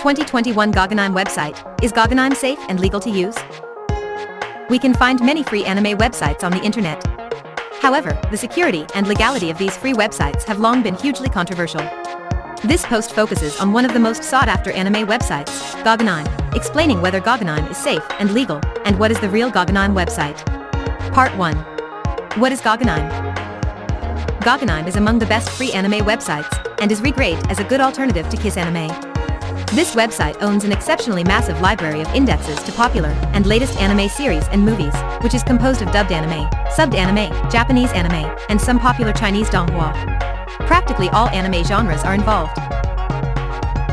2021 GoGoAnime website. Is GoGoAnime safe and legal to use? We can find many free anime websites on the internet. However, the security and legality of these free websites have long been hugely controversial. This post focuses on one of the most sought-after anime websites, GoGoAnime, explaining whether GoGoAnime is safe and legal, and what is the real GoGoAnime website. Part 1. What is GoGoAnime? GoGoAnime is among the best free anime websites, and is regraded as a good alternative to Kiss Anime. This website owns an exceptionally massive library of indexes to popular and latest anime series and movies, which is composed of dubbed anime, subbed anime, Japanese anime, and some popular Chinese donghua. Practically all anime genres are involved.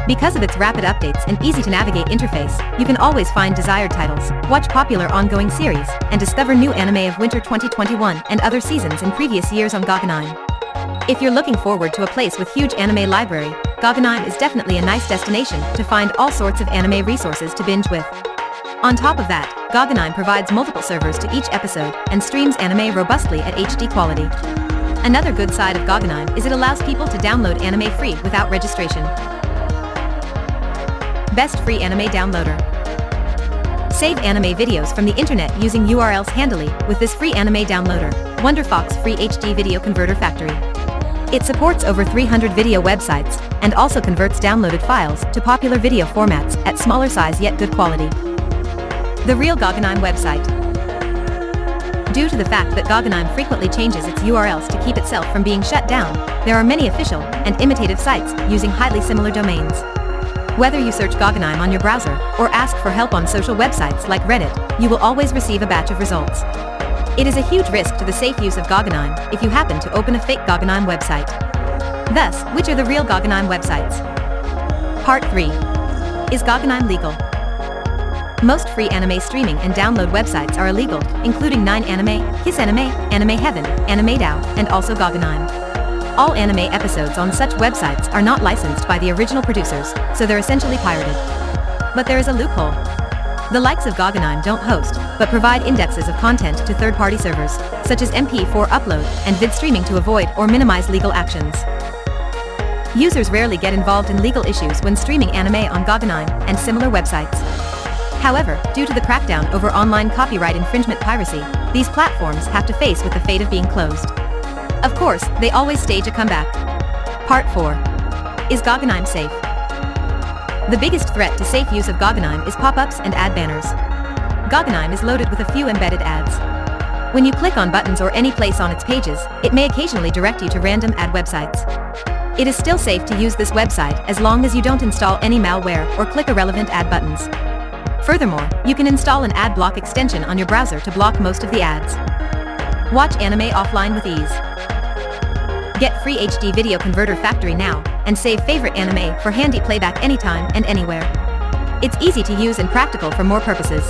Because of its rapid updates and easy-to-navigate interface, you can always find desired titles, watch popular ongoing series, and discover new anime of winter 2021 and other seasons in previous years on GoGoAnime. If you're looking forward to a place with huge anime library, GoGoAnime is definitely a nice destination to find all sorts of anime resources to binge with. On top of that, GoGoAnime provides multiple servers to each episode and streams anime robustly at HD quality. Another good side of GoGoAnime is it allows people to download anime free without registration. Best free anime downloader. Save anime videos from the internet using URLs handily with this free anime downloader, WonderFox Free HD Video Converter Factory. It supports over 300 video websites and also converts downloaded files to popular video formats at smaller size yet good quality. The real GoGoAnime website. Due to the fact that GoGoAnime frequently changes its URLs to keep itself from being shut down, there are many official and imitative sites using highly similar domains. Whether you search GoGoAnime on your browser or ask for help on social websites like Reddit, you will always receive a batch of results. It is a huge risk to the safe use of GoGoAnime if you happen to open a fake GoGoAnime website. Thus, which are the real GoGoAnime websites? Part 3. Is GoGoAnime legal? Most free anime streaming and download websites are illegal, including 9 Anime, Kiss Anime, Anime Heaven, Anime DAO, and also GoGoAnime. All anime episodes on such websites are not licensed by the original producers, so they're essentially pirated. But there is a loophole. The likes of GoGoAnime don't host, but provide indexes of content to third-party servers, such as MP4 upload and vid streaming to avoid or minimize legal actions. Users rarely get involved in legal issues when streaming anime on GoGoAnime and similar websites. However, due to the crackdown over online copyright infringement piracy, these platforms have to face with the fate of being closed. Of course, they always stage a comeback. Part 4. Is GoGoAnime safe? The biggest threat to safe use of GoGoAnime is pop-ups and ad banners. GoGoAnime is loaded with a few embedded ads. When you click on buttons or any place on its pages, it may occasionally direct you to random ad websites. It is still safe to use this website as long as you don't install any malware or click irrelevant ad buttons. Furthermore, you can install an ad block extension on your browser to block most of the ads. Watch anime offline with ease. Get free HD Video Converter Factory now, and save favorite anime for handy playback anytime and anywhere. It's easy to use and practical for more purposes.